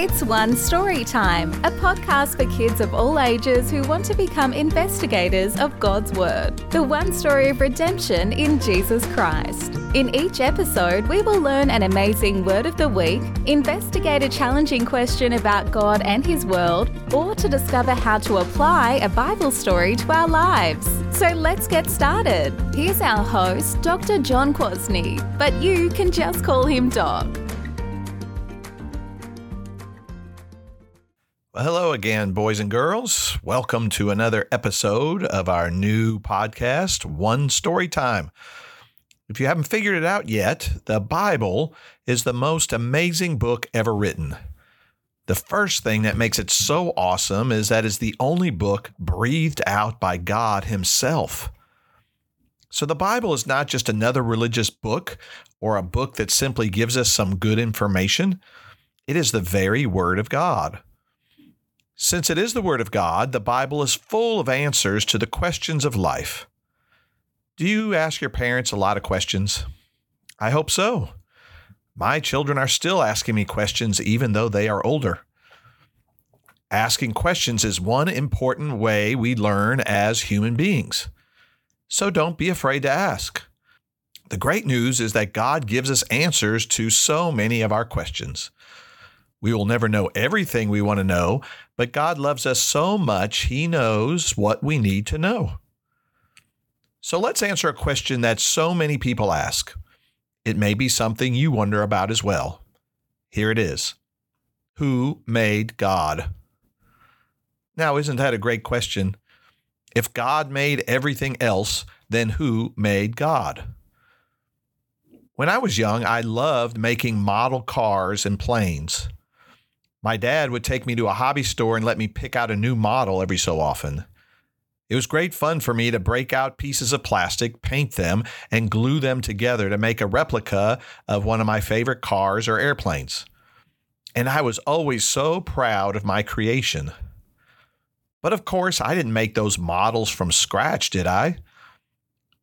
It's One Story Time, a podcast for kids of all ages who want to become investigators of God's Word. The one story of redemption in Jesus Christ. In each episode, we will learn an amazing word of the week, investigate a challenging question about God and His world, or to discover how to apply a Bible story to our lives. So let's get started. Here's our host, Dr. John Kwasny, but you can just call him Doc. Hello again, boys and girls. Welcome to another episode of our new podcast, One Story Time. If you haven't figured it out yet, the Bible is the most amazing book ever written. The first thing that makes it so awesome is that it's the only book breathed out by God Himself. So the Bible is not just another religious book or a book that simply gives us some good information, it is the very Word of God. Since it is the Word of God, the Bible is full of answers to the questions of life. Do you ask your parents a lot of questions? I hope so. My children are still asking me questions even though they are older. Asking questions is one important way we learn as human beings. So don't be afraid to ask. The great news is that God gives us answers to so many of our questions. We will never know everything we want to know, but God loves us so much, He knows what we need to know. So let's answer a question that so many people ask. It may be something you wonder about as well. Here it is Who made God? Now, isn't that a great question? If God made everything else, then who made God? When I was young, I loved making model cars and planes. My dad would take me to a hobby store and let me pick out a new model every so often. It was great fun for me to break out pieces of plastic, paint them, and glue them together to make a replica of one of my favorite cars or airplanes. And I was always so proud of my creation. But of course, I didn't make those models from scratch, did I?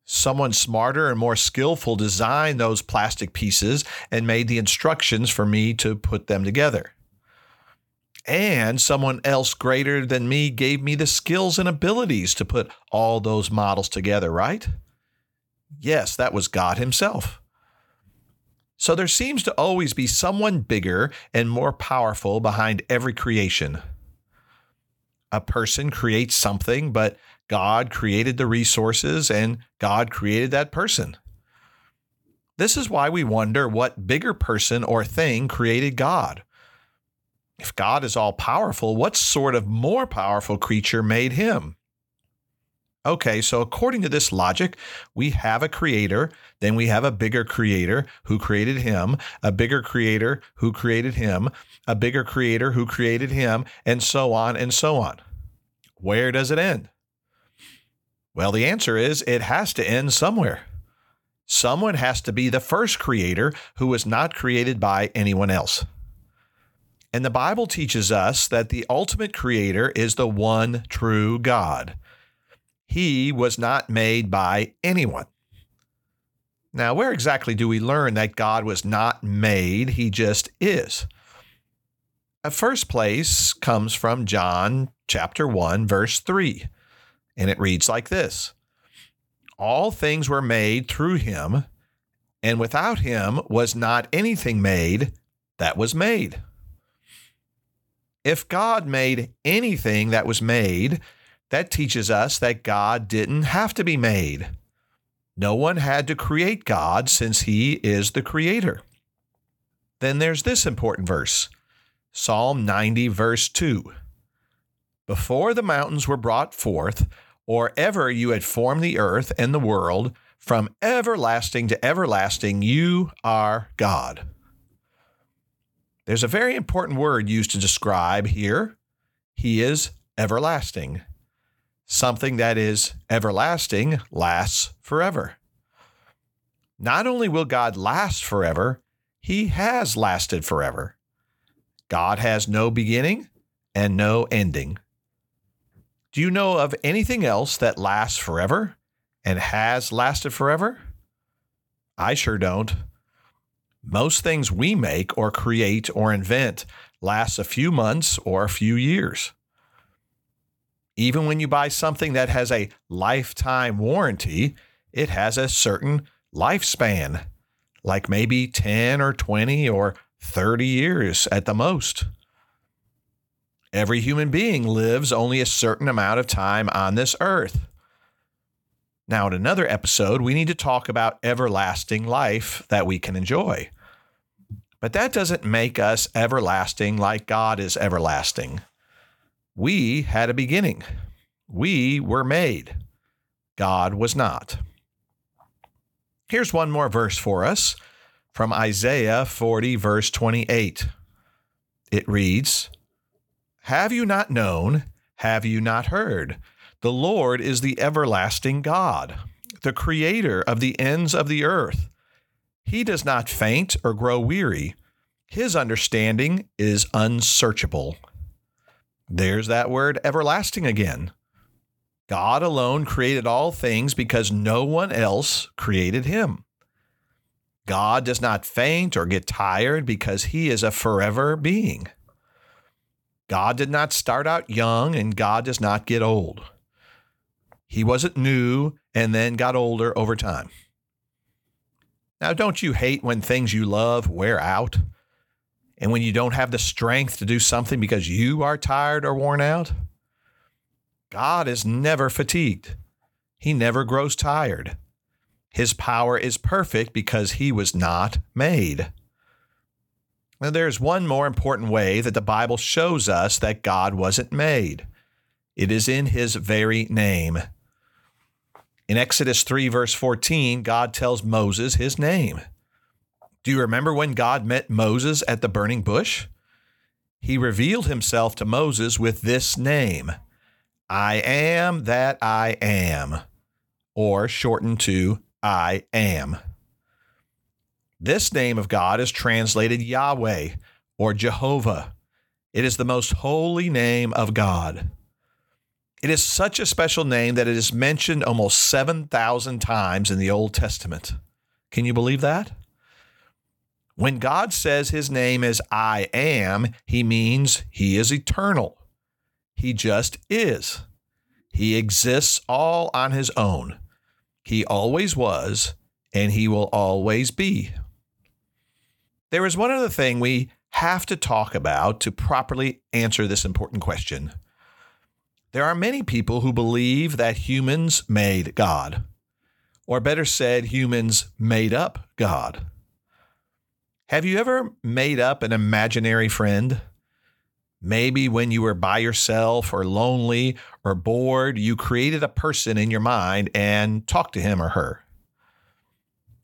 Someone smarter and more skillful designed those plastic pieces and made the instructions for me to put them together and someone else greater than me gave me the skills and abilities to put all those models together, right? Yes, that was God Himself. So there seems to always be someone bigger and more powerful behind every creation. A person creates something, but God created the resources and God created that person. This is why we wonder what bigger person or thing created God if God is all powerful, what sort of more powerful creature made him? Okay, so according to this logic, we have a creator, then we have a bigger creator who created him, a bigger creator who created him, a bigger creator who created him, and so on and so on. Where does it end? Well, the answer is it has to end somewhere. Someone has to be the first creator who was not created by anyone else. And the Bible teaches us that the ultimate creator is the one true God. He was not made by anyone. Now, where exactly do we learn that God was not made? He just is. A first place comes from John chapter 1 verse 3. And it reads like this: All things were made through him, and without him was not anything made that was made. If God made anything that was made, that teaches us that God didn't have to be made. No one had to create God since he is the creator. Then there's this important verse Psalm 90, verse 2. Before the mountains were brought forth, or ever you had formed the earth and the world, from everlasting to everlasting, you are God. There's a very important word used to describe here. He is everlasting. Something that is everlasting lasts forever. Not only will God last forever, he has lasted forever. God has no beginning and no ending. Do you know of anything else that lasts forever and has lasted forever? I sure don't. Most things we make or create or invent last a few months or a few years. Even when you buy something that has a lifetime warranty, it has a certain lifespan, like maybe 10 or 20 or 30 years at the most. Every human being lives only a certain amount of time on this earth. Now, in another episode, we need to talk about everlasting life that we can enjoy. But that doesn't make us everlasting like God is everlasting. We had a beginning, we were made. God was not. Here's one more verse for us from Isaiah 40, verse 28. It reads, Have you not known? Have you not heard? The Lord is the everlasting God, the creator of the ends of the earth. He does not faint or grow weary. His understanding is unsearchable. There's that word everlasting again. God alone created all things because no one else created him. God does not faint or get tired because he is a forever being. God did not start out young and God does not get old. He wasn't new and then got older over time. Now, don't you hate when things you love wear out? And when you don't have the strength to do something because you are tired or worn out? God is never fatigued. He never grows tired. His power is perfect because he was not made. Now, there's one more important way that the Bible shows us that God wasn't made. It is in his very name. In Exodus 3, verse 14, God tells Moses his name. Do you remember when God met Moses at the burning bush? He revealed himself to Moses with this name I am that I am, or shortened to I am. This name of God is translated Yahweh or Jehovah. It is the most holy name of God. It is such a special name that it is mentioned almost 7,000 times in the Old Testament. Can you believe that? When God says his name is I am, he means he is eternal. He just is. He exists all on his own. He always was, and he will always be. There is one other thing we have to talk about to properly answer this important question. There are many people who believe that humans made God, or better said, humans made up God. Have you ever made up an imaginary friend? Maybe when you were by yourself or lonely or bored, you created a person in your mind and talked to him or her.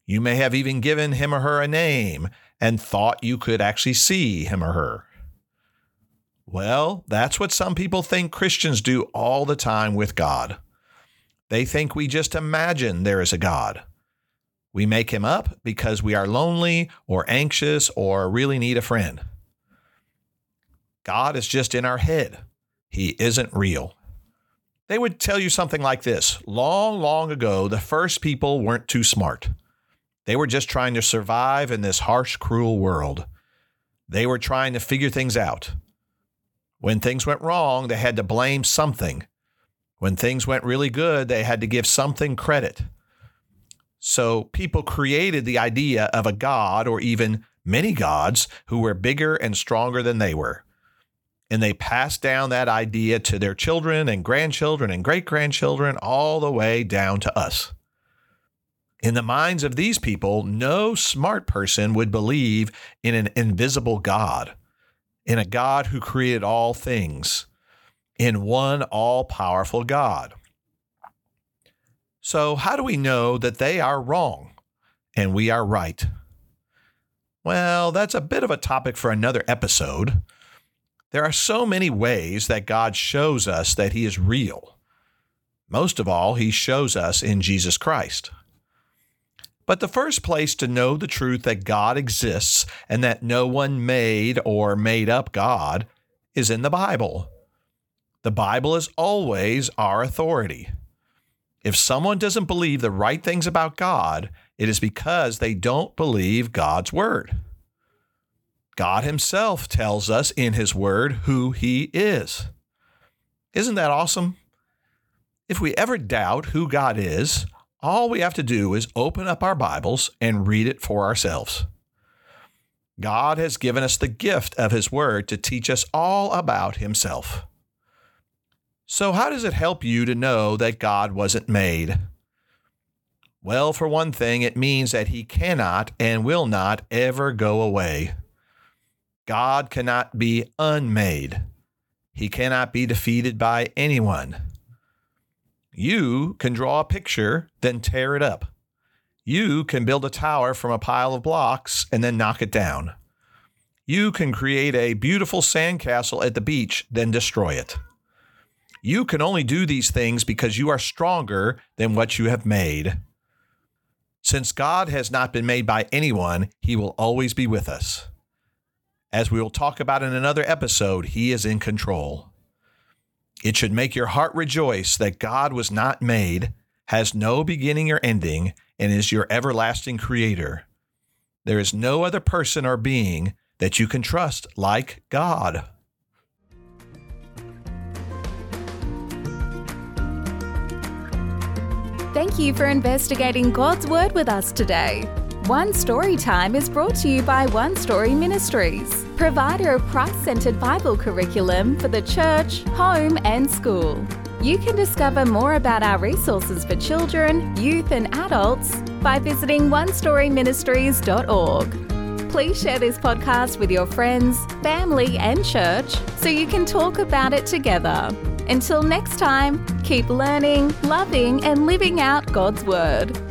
You may have even given him or her a name and thought you could actually see him or her. Well, that's what some people think Christians do all the time with God. They think we just imagine there is a God. We make him up because we are lonely or anxious or really need a friend. God is just in our head. He isn't real. They would tell you something like this Long, long ago, the first people weren't too smart. They were just trying to survive in this harsh, cruel world. They were trying to figure things out. When things went wrong, they had to blame something. When things went really good, they had to give something credit. So people created the idea of a god or even many gods who were bigger and stronger than they were. And they passed down that idea to their children and grandchildren and great grandchildren all the way down to us. In the minds of these people, no smart person would believe in an invisible God, in a God who created all things, in one all powerful God. So, how do we know that they are wrong and we are right? Well, that's a bit of a topic for another episode. There are so many ways that God shows us that He is real. Most of all, He shows us in Jesus Christ. But the first place to know the truth that God exists and that no one made or made up God is in the Bible. The Bible is always our authority. If someone doesn't believe the right things about God, it is because they don't believe God's word. God Himself tells us in His Word who He is. Isn't that awesome? If we ever doubt who God is, all we have to do is open up our Bibles and read it for ourselves. God has given us the gift of His Word to teach us all about Himself. So, how does it help you to know that God wasn't made? Well, for one thing, it means that He cannot and will not ever go away. God cannot be unmade. He cannot be defeated by anyone. You can draw a picture, then tear it up. You can build a tower from a pile of blocks and then knock it down. You can create a beautiful sandcastle at the beach, then destroy it. You can only do these things because you are stronger than what you have made. Since God has not been made by anyone, he will always be with us. As we will talk about in another episode, he is in control. It should make your heart rejoice that God was not made, has no beginning or ending, and is your everlasting creator. There is no other person or being that you can trust like God. Thank you for investigating God's Word with us today. One Story Time is brought to you by One Story Ministries, provider of Christ centered Bible curriculum for the church, home, and school. You can discover more about our resources for children, youth, and adults by visiting onestoryministries.org. Please share this podcast with your friends, family, and church so you can talk about it together. Until next time, keep learning, loving, and living out God's Word.